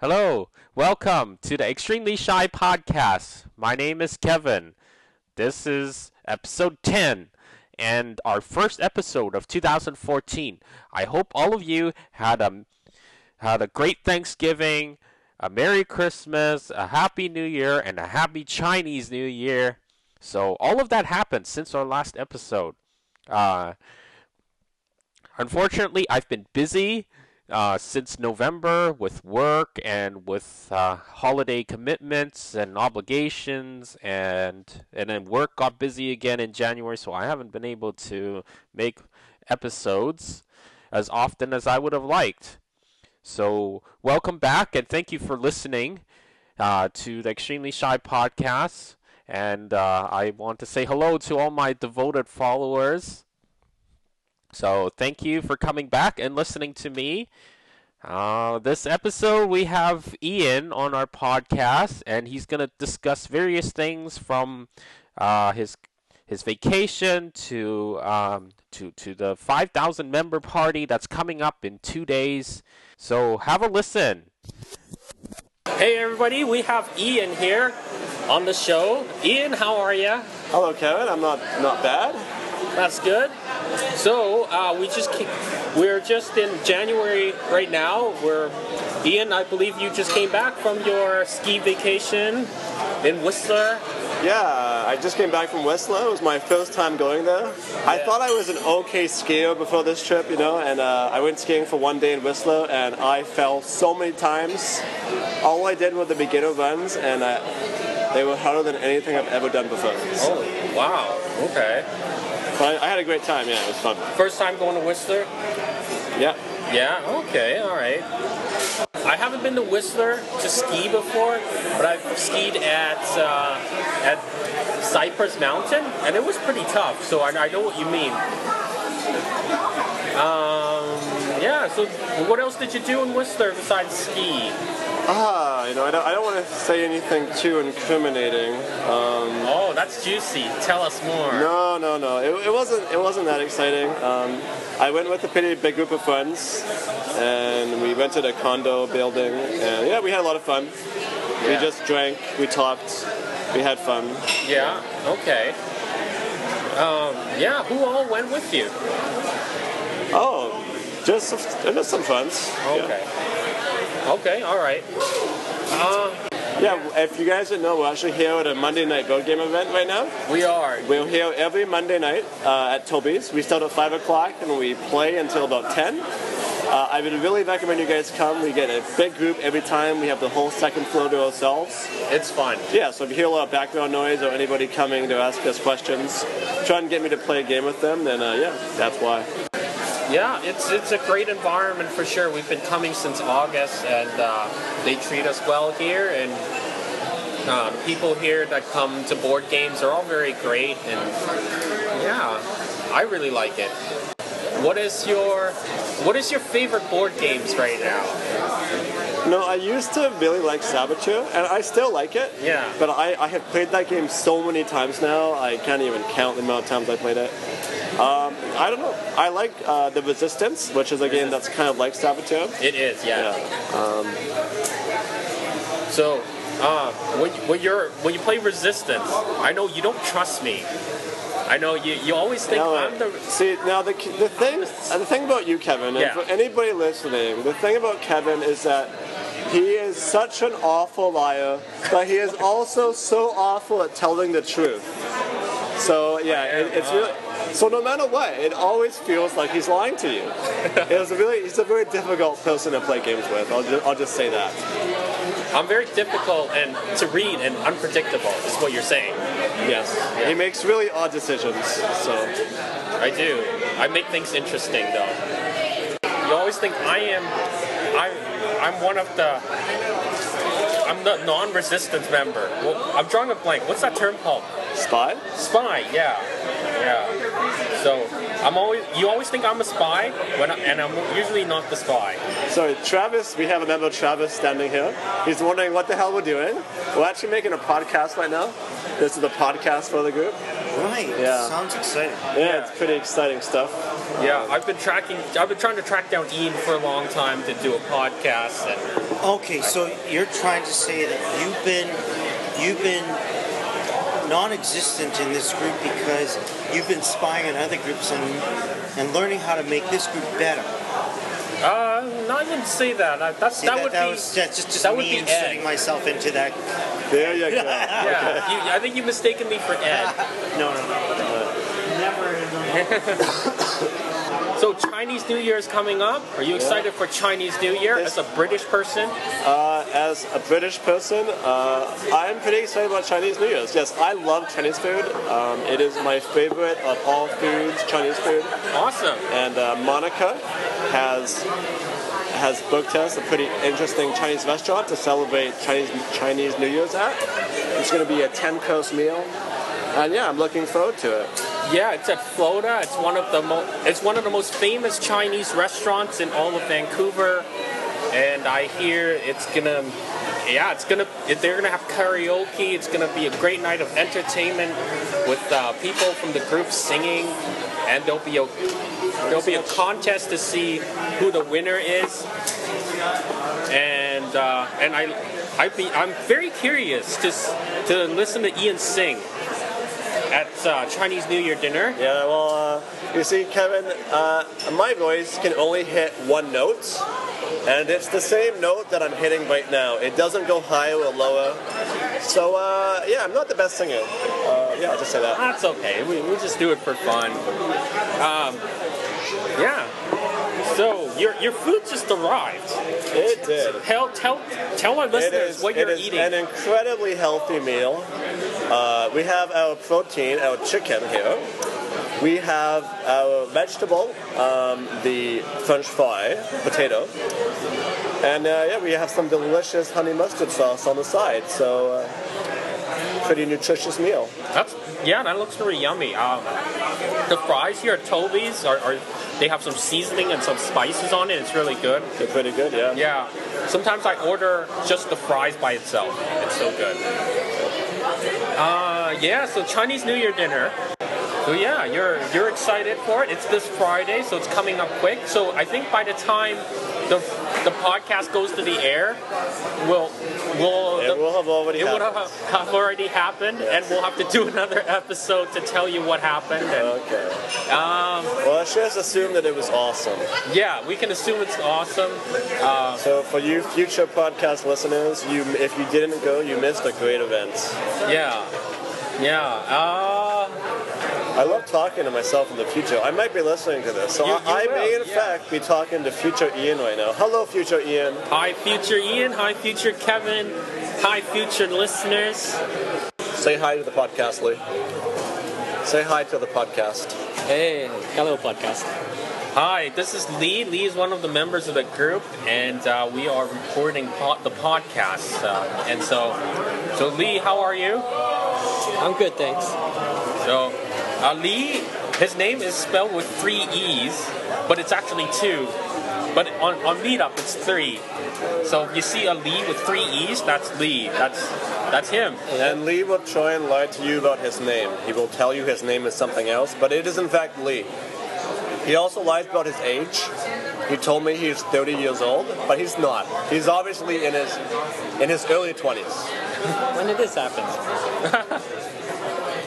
Hello, welcome to the Extremely Shy Podcast. My name is Kevin. This is episode 10 and our first episode of 2014. I hope all of you had a had a great Thanksgiving, a Merry Christmas, a Happy New Year, and a Happy Chinese New Year. So all of that happened since our last episode. Uh, unfortunately, I've been busy uh, since November with work and with uh, holiday commitments and obligations, and and then work got busy again in January, so I haven't been able to make episodes as often as I would have liked. So welcome back, and thank you for listening uh, to the Extremely Shy podcast. And uh, I want to say hello to all my devoted followers. So thank you for coming back and listening to me. Uh, this episode we have Ian on our podcast, and he's going to discuss various things from uh, his his vacation to um, to to the 5,000 member party that's coming up in two days. So have a listen. Hey everybody, we have Ian here on the show. Ian, how are you? Hello, Kevin. I'm not not bad. That's good. So uh, we just keep, we're just in January right now. We're Ian. I believe you just came back from your ski vacation in Whistler. Yeah, I just came back from Whistler. It was my first time going there. I thought I was an okay skier before this trip, you know, and uh, I went skiing for one day in Whistler, and I fell so many times. All I did were the beginner runs, and I, they were harder than anything I've ever done before. So, Oh wow. Okay. I, I had a great time. Yeah, it was fun. First time going to Whistler. Yeah. Yeah. Okay. All right. I haven't been to Whistler to ski before, but I've skied at uh, at Cypress Mountain, and it was pretty tough. So I, I know what you mean. Um, yeah. So what else did you do in Whistler besides ski? Ah, you know, I don't, I don't want to say anything too incriminating. Um, Oh, that's juicy. Tell us more. No, no, no. It, it wasn't. It wasn't that exciting. Um, I went with a pretty big group of friends, and we rented a condo building, and yeah, we had a lot of fun. We just drank, we talked, we had fun. Yeah. Okay. Um, yeah. Who all went with you? Oh, just just some friends. Yeah. Okay. Okay. All right. Uh, Yeah. If you guys didn't know, we're actually here at a Monday night board game event right now. we are. We're here every Monday night uh, at Toby's. We start at 5 o'clock and we play until about 10. Uh, I would really recommend you guys come. We get a big group every time. We have the whole second floor to ourselves. It's fun. Yeah, so if you hear a lot of background noise or anybody coming to ask us questions, try and get me to play a game with them, then uh, yeah, that's why. Yeah, it's it's a great environment for sure. We've been coming since August, and uh, they treat us well here. And uh, people here that come to board games are all very great. And yeah, I really like it. What is your what is your favorite board games right now? No, I used to really like Saboteur, and I still like it. Yeah. But I, I have played that game so many times now, I can't even count the amount of times I played it. Um, I don't know. I like uh, The Resistance, which is a game that's kind of like Saboteur. It is, Yeah. Um, So, uh, when, when you're when you play Resistance, I know you don't trust me. I know you, you always think Now, I'm the see now the the thing uh, the thing about you, Kevin, and Yeah. for anybody listening, the thing about Kevin is that he is such an awful liar, but he is also so awful at telling the truth. So yeah, it, it's really. So no matter what, it always feels like he's lying to you. It's a really, he's a very difficult person to play games with. I'll just, I'll just say that. I'm very difficult and to read and unpredictable. Is what you're saying. Yes, he makes really odd decisions. So I do. I make things interesting though. You always think I am. I I'm one of the. I'm the non-resistance member. Well, I'm drawing a blank. What's that term called? spy. Spy. Yeah. Yeah. So I'm always. You always think I'm a spy, when I, and I'm usually not the spy. So Travis, we have a member Travis standing here. He's wondering what the hell we're doing. We're actually making a podcast right now. this is the podcast for the group. Right. Yeah. Sounds exciting. Yeah, Yeah. it's pretty exciting stuff. Yeah, I've been tracking. I've been trying to track down Ian for a long time to do a podcast, and Okay, so you're trying to say that you've been you've been non-existent in this group because you've been spying on other groups and and learning how to make this group better. uh, no, I wouldn't say that. I, that's See, that, that, would that be. was that's just, just that would me be inserting myself into that. There you go. yeah, you, I think you mistaken me for Ed. No, no, no. Never. So Chinese New Year is coming up. Are you excited for Chinese New Year as a British person? Uh, as a British person, uh, I'm pretty excited about Chinese New Year's. Yes, I love Chinese food. Um, it is my favorite of all foods, Chinese food. Awesome. And uh, Monica has has booked us a pretty interesting Chinese restaurant to celebrate Chinese Chinese New Year's at. It's going to be a 10 course meal, and yeah, I'm looking forward to it. Yeah, it's at Floata. It's one of the mo- it's one of the most famous Chinese restaurants in all of Vancouver, and I hear it's gonna, yeah, it's gonna they're gonna have karaoke. It's gonna be a great night of entertainment with uh, people from the group singing, and there'll be a there'll be a contest to see who the winner is, and uh, and I I be I'm very curious to to listen to Ian sing at uh, Chinese New Year dinner. Yeah, well, uh, you see, Kevin, uh, my voice can only hit one note, and it's the same note that I'm hitting right now. It doesn't go higher or lower. So, uh, yeah, I'm not the best singer. Uh, yeah, I'll just say that. That's okay. We, we just do it for fun. Um, yeah. So your your food just arrived. It did. Tell tell tell our listeners is, what you're is eating. an incredibly healthy meal. Uh, we have our protein, our chicken here. We have our vegetable, um, the French fry, potato. And uh, yeah, we have some delicious honey mustard sauce on the side. So, uh, pretty nutritious meal. That's yeah, that looks really yummy. Um, the fries here at Toby's are, are they have some seasoning and some spices on it. It's really good. They're pretty good, yeah. Yeah. Sometimes I order just the fries by itself. It's so good. Uh, yeah. So Chinese New Year dinner. So yeah, you're you're excited for it. It's this Friday, so it's coming up quick. So I think by the time the the podcast goes to the air, we'll we'll It will have already it would happened. have, have already happened, and we'll have to do another episode to tell you what happened. And Okay. um, Well, let's just assume that it was awesome. yeah, we can assume it's awesome. So, for you future podcast listeners, you if you didn't go, you missed a great event. Yeah, yeah. Uh, I love talking to myself in the future. I might be listening to this. So You- I, I you may, in yeah. fact, be talking to future Ian right now. Hello, future Ian. hi, future Ian. Hi, future Kevin. Hi, future listeners. Say hi to the podcast, Lee. Say hi to the podcast. Hey, hello podcast. Hi, this is Lee. Lee is one of the members of the group, and uh, we are recording po- the podcast. Uh, and so, so Lee, how are you? I'm good, thanks. So, Lee, his name is spelled with three E's, but it's actually two. But on, on Meetup, it's three. So if you see a Lee with three E's, that's Lee. That's that's him. And Lee will try and lie to you about his name. He will tell you his name is something else, but it is in fact Lee. He also lies about his age. He told me he's 30 years old, but he's not. He's obviously in his in his early 20s. When did this happen?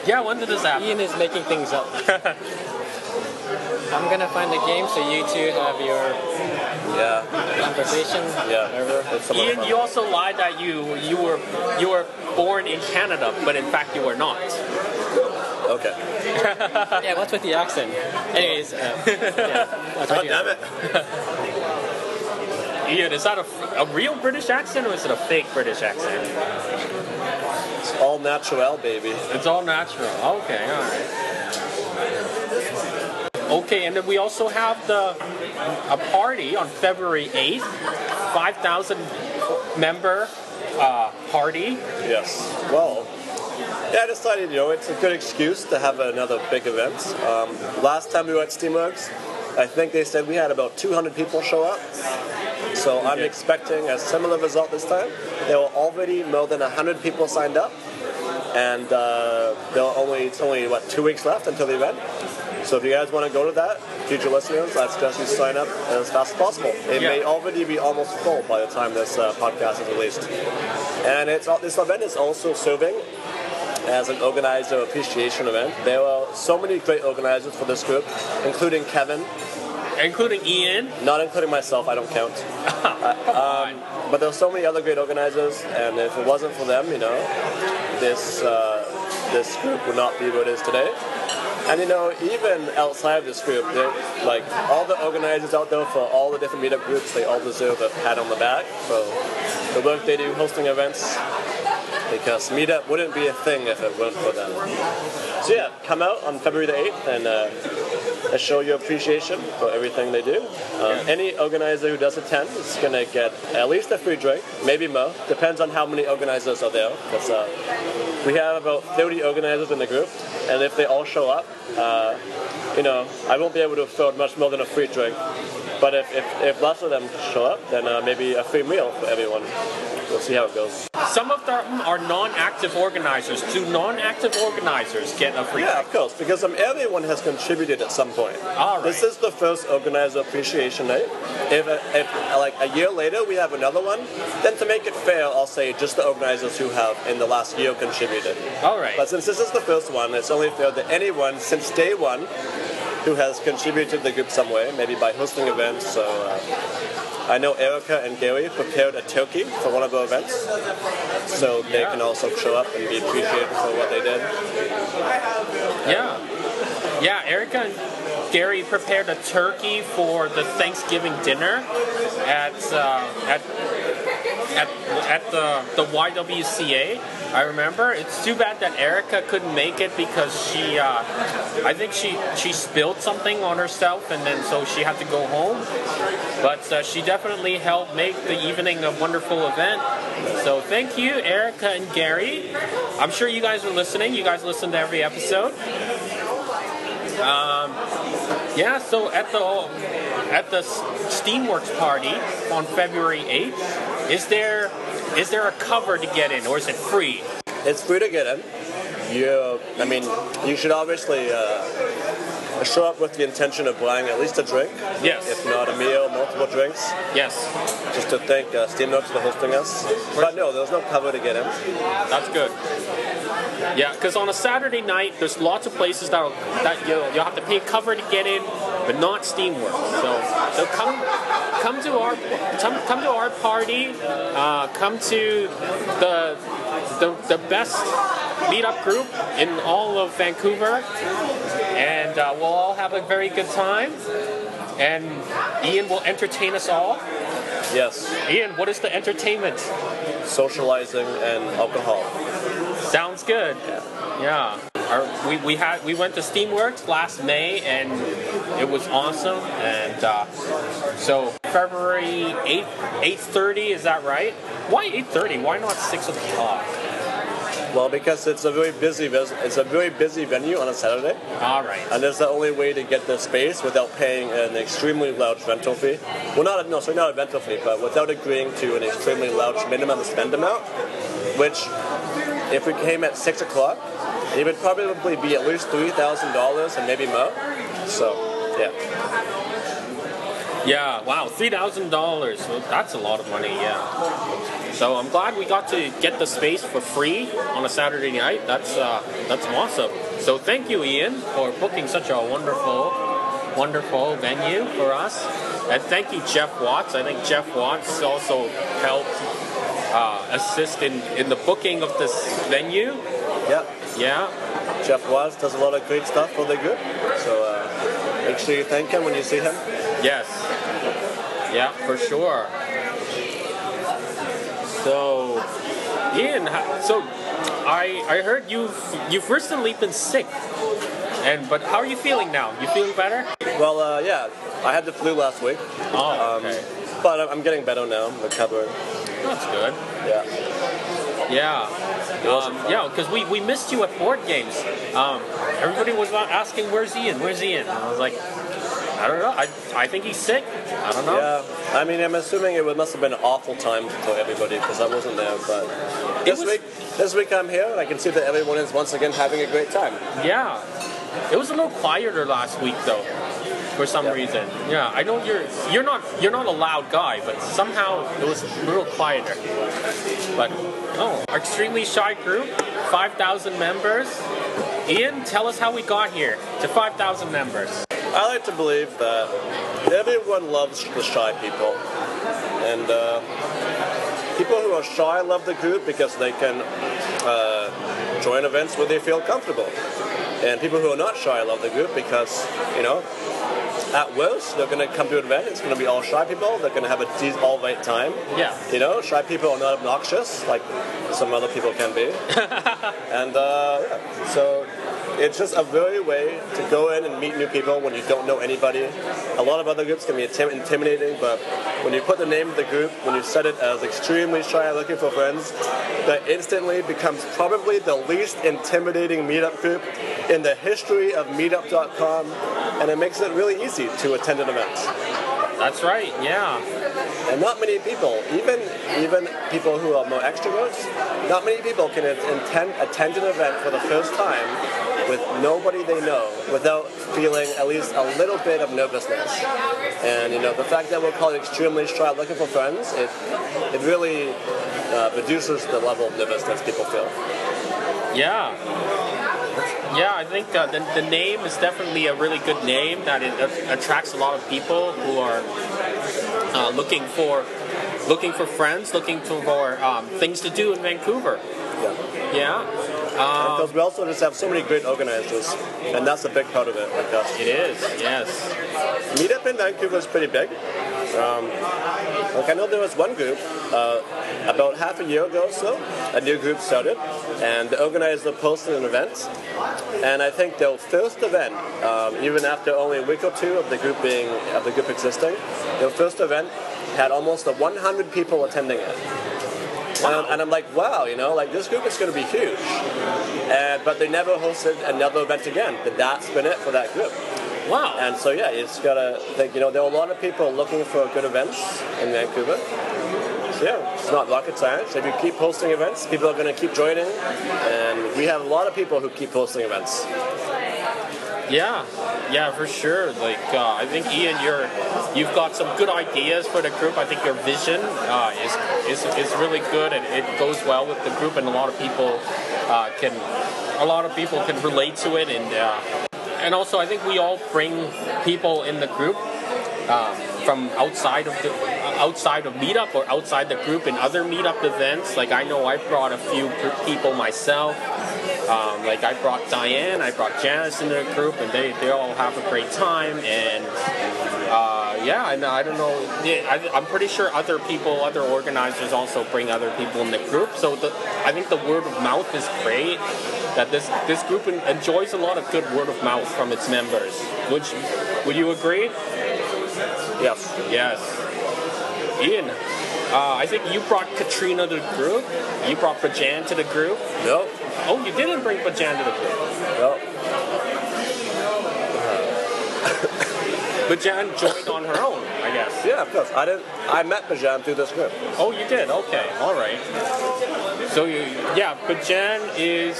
Yeah, when did this happen? Ian is making things up. I'm gonna find a game so you two have your Yeah, conversation. yeah. Whatever. It's a lot of Ian, you also lied that you you were you were born in Canada, but in fact you were not. Okay. Yeah, what's with the accent? Anyways, uh, yeah, I'll talk God to you damn it. Ian, is that a, a real British accent or is it a fake British accent? It's all natural, baby. It's all natural. Okay, all right. Okay, and then we also have the a party on February 8th, 5,000 member uh, party. Yes. Well, yeah, I decided, you know, it's a good excuse to have another big event. Um, last time we were at Steamworks, I think they said we had about 200 people show up. So I'm expecting a similar result this time. There were already more than 100 people signed up. and uh, they'll only it's only what two weeks left until the event. So if you guys want to go to that, future listeners, I suggest you sign up as fast as possible. It Yeah. may already be almost full by the time this uh, podcast is released. And it's this event is also serving as an organizer appreciation event. There are so many great organizers for this group, including Kevin, Including Ian. not including myself. I don't count. Um, but there are so many other great organizers, and if it wasn't for them, you know, this uh, this group would not be what it is today. And you know, even outside of this group, like all the organizers out there for all the different meetup groups, they all deserve a pat on the back for the work they do hosting events. Because meetup wouldn't be a thing if it weren't for them. So yeah, come out on February the 8th and uh, and show your appreciation for everything they do. Uh, any organizer who does attend is going to get at least a free drink, maybe more. Depends on how many organizers are there. Uh, we have about 30 organizers in the group, and if they all show up, uh, you know, I won't be able to afford much more than a free drink. But if, if, if lots of them show up, then uh, maybe a free meal for everyone. We'll see how it goes. Some of them are non-active organizers. Do non-active organizers get a free? Yeah, of course, because um, everyone has contributed at some point. All right. This is the first organizer appreciation night. If, if like a year later we have another one, then to make it fair, I'll say just the organizers who have in the last year contributed. All right. But since this is the first one, it's only fair that anyone since day one who has contributed to the group some way, maybe by hosting events. So uh, I know Erica and Gary prepared a turkey for one of the events, so they can also show up and be appreciated for what they did. Yeah. Yeah, Erica and Gary prepared a turkey for the Thanksgiving dinner at uh, at at at the the YWCA. I remember. It's too bad that Erica couldn't make it because she, uh, I think she she spilled something on herself, and then so she had to go home. But uh, she definitely helped make the evening a wonderful event. So thank you, Erica and Gary. I'm sure you guys are listening. You guys listen to every episode. Um, yeah, so at the at the Steamworks party on February 8th, is there is there a cover to get in, or is it free? It's free to get in. You, I mean, you should obviously uh, show up with the intention of buying at least a drink, Yes. if not a meal, multiple drinks, Yes, just to thank uh, Steamworks for hosting us. But no, there's no cover to get in. that's good. Yeah, because on a Saturday night, there's lots of places that that you'll, you'll have to pay cover to get in, but not Steamworks. So so come come to our come, come to our party. Uh, come to the the the best meetup group in all of Vancouver, and uh, we'll all have a very good time. And Ian will entertain us all. Yes, Ian, what is the entertainment? socializing and alcohol. Sounds good. Yeah. Our, we, we had we went to Steamworks last May and it was awesome. And uh, so February 8, eight thirty is that right? Why eight thirty? Why not six o'clock? Well, because it's a very busy, it's a very busy venue on a Saturday, All right. and it's the only way to get the space without paying an extremely large rental fee. Well, not a, no, sorry, not a rental fee, but without agreeing to an extremely large minimum spend amount, which, if we came at six o'clock, it would probably be at least three thousand dollars and maybe more. So, yeah. Yeah. Wow. Three thousand dollars. Well, that's a lot of money. Yeah. So I'm glad we got to get the space for free on a Saturday night. That's uh, that's awesome. So thank you, Ian, for booking such a wonderful, wonderful venue for us. And thank you, Jeff Watts. I think Jeff Watts also helped uh, assist in, in the booking of this venue. Yeah. Yeah. Jeff Watts does a lot of great stuff for the group. So uh, make sure you thank him when you see him. Yes. Yeah, for sure. So, Ian, so I I heard you've you've recently been sick, and but how are you feeling now? You feeling better? Well, uh, yeah, I had the flu last week, Oh, um, okay. but I'm- I'm getting better now. I'm recovering. That's good. Yeah. Yeah. Um, yeah, because we, we missed you at board games. Um, everybody was asking, "Where's Ian? Where's Ian?" And I was like, "I don't know. I, I think he's sick. I don't know." Yeah. I mean, I'm assuming it must have been an awful time for everybody because I wasn't there. But this was- week, this week I'm here and I can see that everyone is once again having a great time. Yeah. It was a little quieter last week though. For some Yeah. reason. Yeah, I know you're you're not you're not a loud guy, but somehow it was a little quieter. But oh, our extremely shy group, five thousand members. Ian, tell us how we got here to five thousand members. I like to believe that everyone loves the shy people. And uh, people who are shy love the group because they can uh, join events where they feel comfortable. And people who are not shy love the group because, you know, at worst, they're going to come to an event, it's going to be all shy people, they're going to have a de- all right time. Yeah. You know, shy people are not obnoxious like some other people can be. and uh, yeah, so it's just a very way to go in and meet new people when you don't know anybody. A lot of other groups can be intim- intimidating, but when you put the name of the group, when you set it as extremely shy looking for friends, that instantly becomes probably the least intimidating meetup group in the history of meetup.com, and it makes it really easy to attend an event. That's right. Yeah. And not many people, even even people who are more extroverts, not many people can attend, attend an event for the first time with nobody they know without feeling at least a little bit of nervousness. And you know, the fact that we're called extremely shy looking for friends, it it really uh, reduces the level of nervousness people feel. Yeah. Yeah, I think uh, the, the name is definitely a really good name that it attracts a lot of people who are uh, looking for looking for friends, looking for um, things to do in Vancouver. Yeah. Yeah, Because we also just have so many great organizers, and that's a big part of it. Like us. it is. Yes. Meetup in Vancouver is pretty big. Um, like I know there was one group uh, about half a year ago or so. A new group started, and the organizer posted an event. And I think their first event, um, even after only a week or two of the group being of the group existing, their first event had almost 100 people attending it. And, I'm, and I'm like, wow, you know, like this group is going to be huge. And, but they never hosted another event again. But that's been it for that group. Wow. And so yeah, it's gotta think. You know, there are a lot of people looking for good events in Vancouver. So yeah, it's not rocket science. If you keep hosting events, people are gonna keep joining, and we have a lot of people who keep hosting events. Yeah, yeah, for sure. Like uh, I think Ian, you're you've got some good ideas for the group. I think your vision uh, is, is is really good and it goes well with the group, and a lot of people uh, can a lot of people can relate to it, and uh, and also I think we all bring people in the group um, from outside of the outside of meetup or outside the group in other meetup events. Like I know I brought a few people myself. Um, like I brought Diane, I brought Janice into the group, and they, they all have a great time. And yeah, and I don't know. I, I'm pretty sure other people, other organizers also bring other people in the group. So the, I think the word of mouth is great. That this this group en- enjoys a lot of good word of mouth from its members. Would you, would you agree? Yes. Yes. Ian, uh, I think you brought Katrina to the group. You brought Bajan to the group. No. Oh, you didn't bring Bajan to the group. No. Bajan joined on her own, I guess. Yeah, of course. I didn't. I met Bajan through this group. Oh, you did? Okay, all right. So, you, yeah, Bajan is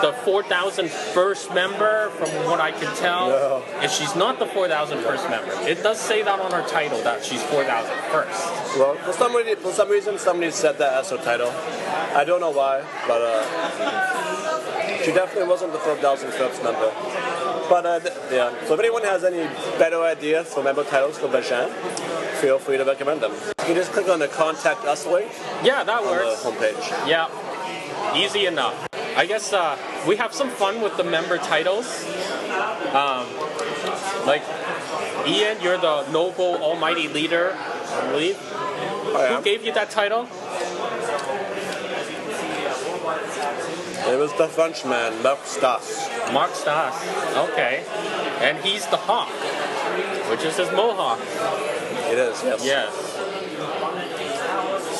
the 4,000 first member, from what I can tell. No. And she's not the 4,000 first member. It does say that on her title that she's 4,000 first. Well, for some reason, for some reason, somebody said that as her title. I don't know why, but uh, she definitely wasn't the 4,000 first member. But uh, th- yeah, so if anyone has any better ideas for member titles for Bajan, feel free to recommend them. You can just click on the contact us link Yeah, that on works. the homepage. Yeah, easy enough. I guess uh, we have some fun with the member titles. Um, like, Ian, you're the noble almighty leader, I believe. Who gave you that title? It was the Frenchman, Mark Stas. Mark Stas. Okay. And he's the hawk, which is his mohawk. It is, yes. Yes.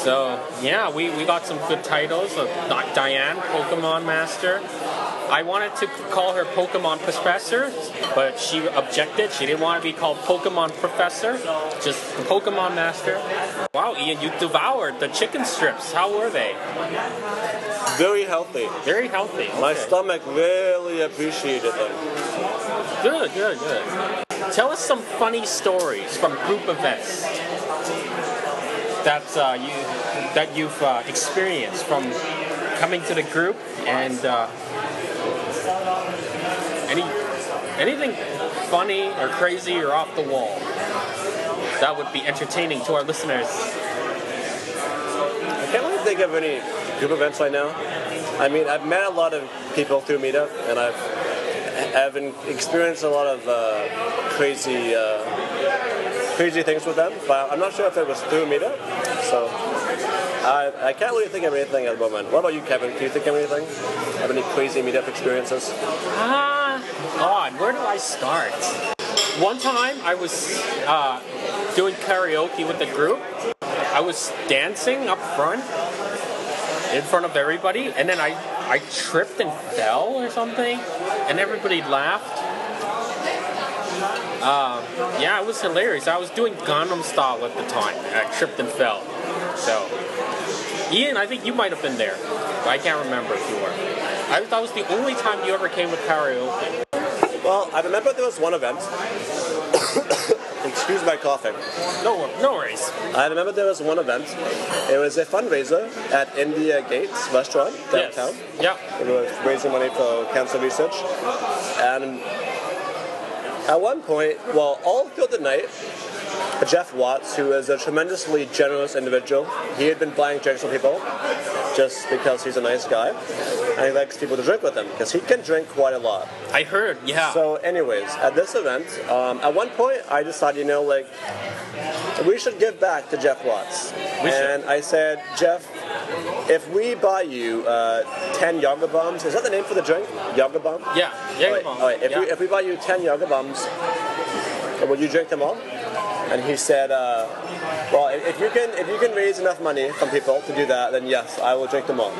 So, yeah, we, we got some good titles. of Di- Diane, Pokemon Master. I wanted to call her Pokemon Professor, but she objected. She didn't want to be called Pokemon Professor, just Pokemon Master. Wow, Ian, you devoured the chicken strips. How were they? Very healthy. Very healthy. My stomach really appreciated them. Good, good, good. Tell us some funny stories from group events that uh, you that you've uh, experienced from coming to the group and uh, any anything funny or crazy or off the wall that would be entertaining to our listeners. I can't really think of any group events right now. I mean, I've met a lot of people through Meetup, and I've been- experienced a lot of uh, crazy uh, crazy things with them. But I'm not sure if it was through Meetup. So I, I can't really think of anything at the moment. What about you, Kevin? Can you think of anything? Have any crazy Meetup experiences? Ah, God, where do I start? One time I was uh, doing karaoke with the group. I was dancing up front in front of everybody, and then I, I tripped and fell or something, and everybody laughed. Um, yeah, it was hilarious. I was doing Gangnam Style at the time. I tripped and fell. So, Ian, I think you might have been there. I can't remember if you were. I thought it was the only time you ever came with karaoke. Well, I remember there was one event. Excuse my coughing. No, no worries. I remember there was one event. It was a fundraiser at India Gates restaurant downtown. Yes. It was raising money for cancer research. And at one point, well, all through the night, Jeff Watts, who is a tremendously generous individual, he had been buying drinks for people just because he's a nice guy. And he likes people to drink with him because he can drink quite a lot. I heard. Yeah. So, anyways, at this event, um, at one point, I decided, you know, like, we should give back to Jeff Watts. We should. and I said, Jeff, if we buy you uh, 10 Jäger Bombs, is that the name for the drink? Jäger Bomb? yeah. Yeah. All right, come on. all right, If, yeah. we, if we buy you 10 Jäger Bombs, will you drink them all? And he said, uh, well, if you can if you can raise enough money from people to do that, then yes, I will drink them all.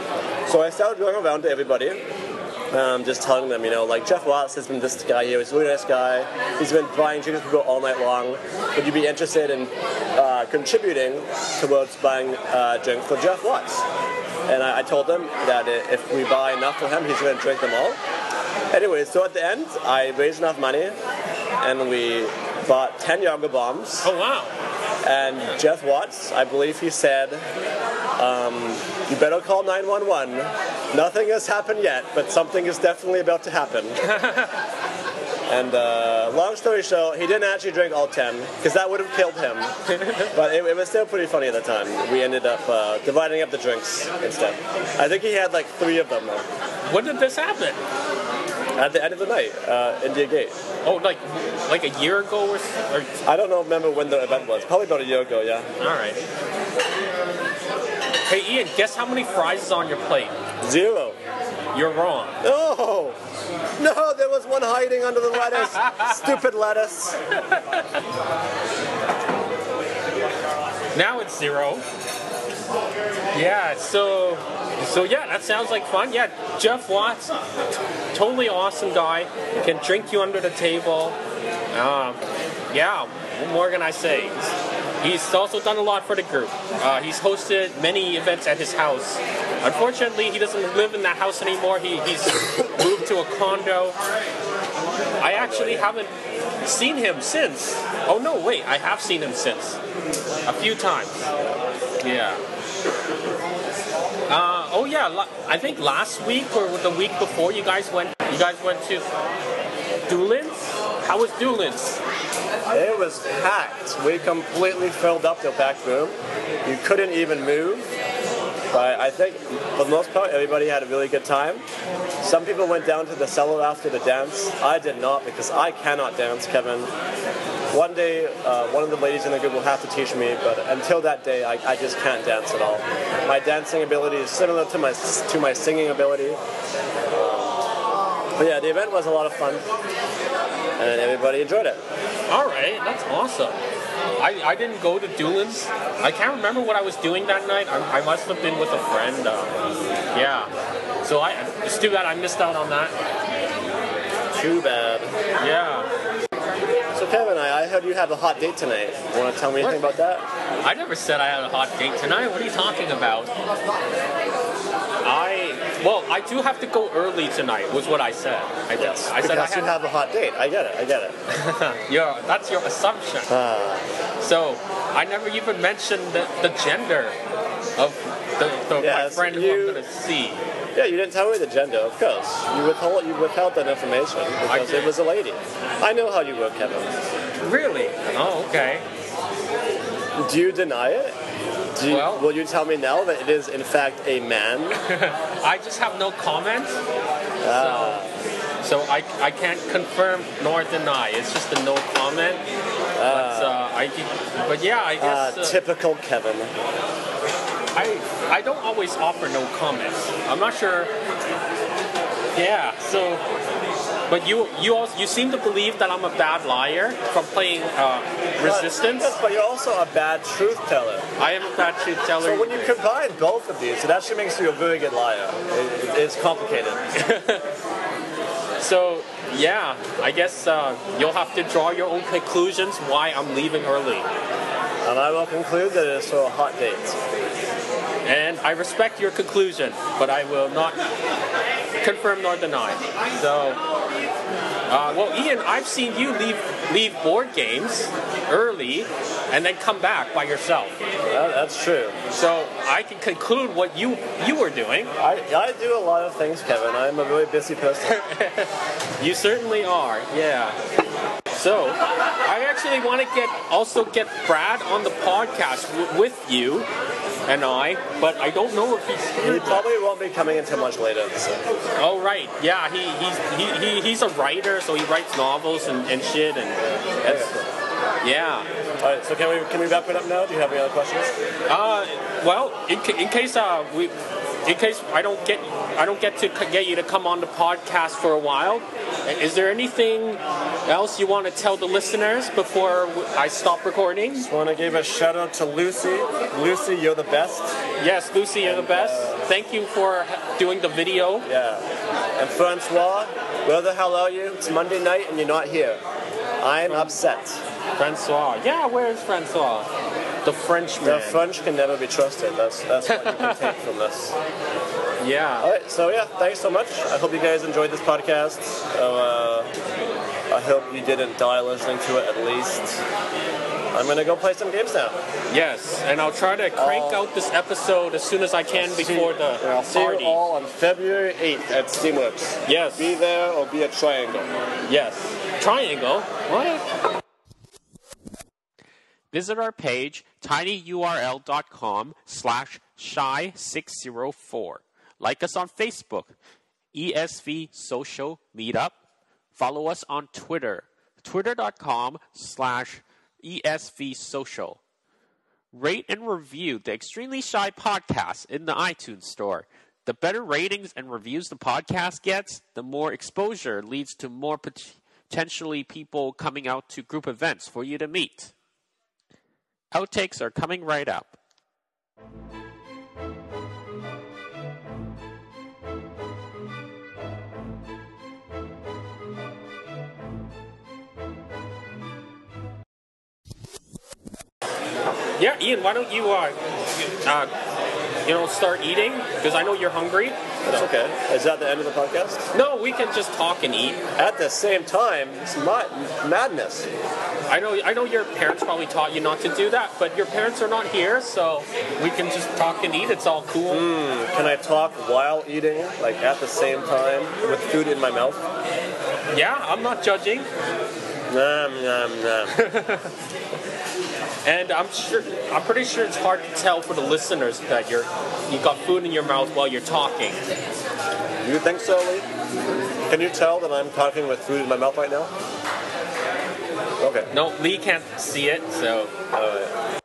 So I started going around to everybody, um, just telling them, you know, like Jeff Watts has been this guy here. He's a really nice guy. He's been buying drinks for people all night long. Would you be interested in uh, contributing towards buying uh, drink for Jeff Watts? And I, I told them that if we buy enough for him, he's going to drink them all. Anyway, so at the end, I raised enough money, and we bought 10 Jäger bombs. oh wow. And Jeff Watts, I believe he said, um, "You better call 911. Nothing has happened yet, but something is definitely about to happen." and uh, long story short, he didn't actually drink all 10 because that would have killed him. but it, it was still pretty funny at the time. We ended up uh, dividing up the drinks instead. I think he had like three of them though. When did this happen? At the end of the night, uh, India Gate. Oh, like like a year ago or, s- or I don't know, remember when the event was. Probably about a year ago, yeah. all right. Hey Ian, guess how many fries is on your plate? Zero. You're wrong. No! No, there was one hiding under the lettuce. Stupid lettuce. Now it's zero. Yeah, so so yeah, that sounds like fun. Yeah, Jeff Watts, totally awesome guy. Can drink you under the table. Um, yeah, what more can I say? He's also done a lot for the group. Uh, he's hosted many events at his house. Unfortunately, he doesn't live in that house anymore. He, he's moved to a condo. I actually haven't seen him since. Oh no, wait, I have seen him since. A few times. Yeah. Oh yeah, I think last week or the week before you guys went you guys went to Doolin's? How was Doolin's? It was packed. We completely filled up the back room. You couldn't even move. But I think, for the most part, everybody had a really good time. Some people went down to the cellar after the dance. I did not because I cannot dance, Kevin. One day, uh, one of the ladies in the group will have to teach me, but until that day, I, I just can't dance at all. My dancing ability is similar to my to my singing ability. But yeah, the event was a lot of fun, and everybody enjoyed it. All right, that's awesome. I, I didn't go to Doolin's. I can't remember what I was doing that night. I, I must have been with a friend. Uh, yeah. So I it's too bad I missed out on that. Too bad. Yeah. So Kevin, I, I heard you have a hot date tonight. Want to tell me anything about that? I never said I had a hot date tonight. What are you talking about? I Well, I do have to go early tonight. Was what I said. I, Yes. I said I you have a hot date. I get it. I get it. Yeah, that's your assumption. Ah. So I never even mentioned the, the gender of the, the my Yes, friend who you- I'm gonna see. Yeah, you didn't tell me the gender, of course. You withheld you withheld that information because it was a lady. I know how you work, Kevin. Really? Oh, okay. Do you deny it? Do you, Well- will you tell me now that it is in fact a man? I just have no comment. Ah. So, so I, I can't confirm nor deny. It's just a no comment. But uh, I but yeah, I Uh, guess uh, typical Kevin. I I don't always offer no comments. I'm not sure. Yeah. So, but you you also you seem to believe that I'm a bad liar from playing uh, Resistance. Yes, but you're also a bad truth teller. I am a bad truth teller. So when you combine both of these, it actually makes you a very good liar. It, it's complicated. So yeah, I guess uh, you'll have to draw your own conclusions why I'm leaving early. And I will conclude that it is for a hot date. And I respect your conclusion, but I will not confirm nor deny. So, uh, well, Ian, I've seen you leave leave board games early and then come back by yourself. That- that's true. So I can conclude what you you were doing. I, I do a lot of things, Kevin. I'm a really busy person. You certainly are. Yeah. So I actually want to get also get Brad on the podcast w- with you and I, but I don't know if he's he here. yet. probably won't be coming until much later. So. Oh right, yeah. He he's he, he, he's a writer, so he writes novels and, and shit, and that's yeah. All right, so can we can we wrap it up now? Do you have any other questions? Uh, well, in, in case uh we, in case I don't get I don't get to get you to come on the podcast for a while, is there anything else you want to tell the listeners before I stop recording? Just want to give a shout out to Lucy. Lucy, you're the best. Yes, Lucy, you're the best. Thank you for doing the video. Yeah. And Francois, where the hell are you? It's Monday night and you're not here. I'm upset. Francois, yeah, where's Francois? The Frenchman. The French can never be trusted. That's that's what you can take from this. yeah. All right, so yeah, thanks so much. I hope you guys enjoyed this podcast. Uh, I hope you didn't die listening to it at least. I'm gonna go play some games now. Yes, and I'll try to crank Oh. out this episode as soon as I can before the I'll see party. you all on February 8th at Steamworks. Yes. Be there or be a triangle. Yes. Triangle. What? Visit our page, tinyurl.com slash shy604. Like us on Facebook, ESV Social Meetup. Follow us on Twitter, twitter.com slash ESV Social. Rate and review the Extremely Shy podcast in the iTunes Store. The better ratings and reviews the podcast gets, the more exposure leads to more pot- potentially people coming out to group events for you to meet. Outtakes are coming right up. Yeah, Ian, why don't you, uh, uh, you know, start eating? Because I know you're hungry. That's okay. Is that the end of the podcast? No, we can just talk and eat. At the same time, it's ma- madness. I know, I know your parents probably taught you not to do that, but your parents are not here, so we can just talk and eat. It's all cool. Hmm, can I talk while eating, like at the same time, with food in my mouth? Yeah, I'm not judging. Nom, nom, nom. And I'm sure, I'm pretty sure it's hard to tell for the listeners that you're, you got food in your mouth while you're talking. you think so, Lee? Can you tell that I'm talking with food in my mouth right now? Okay. No, Lee can't see it, so right.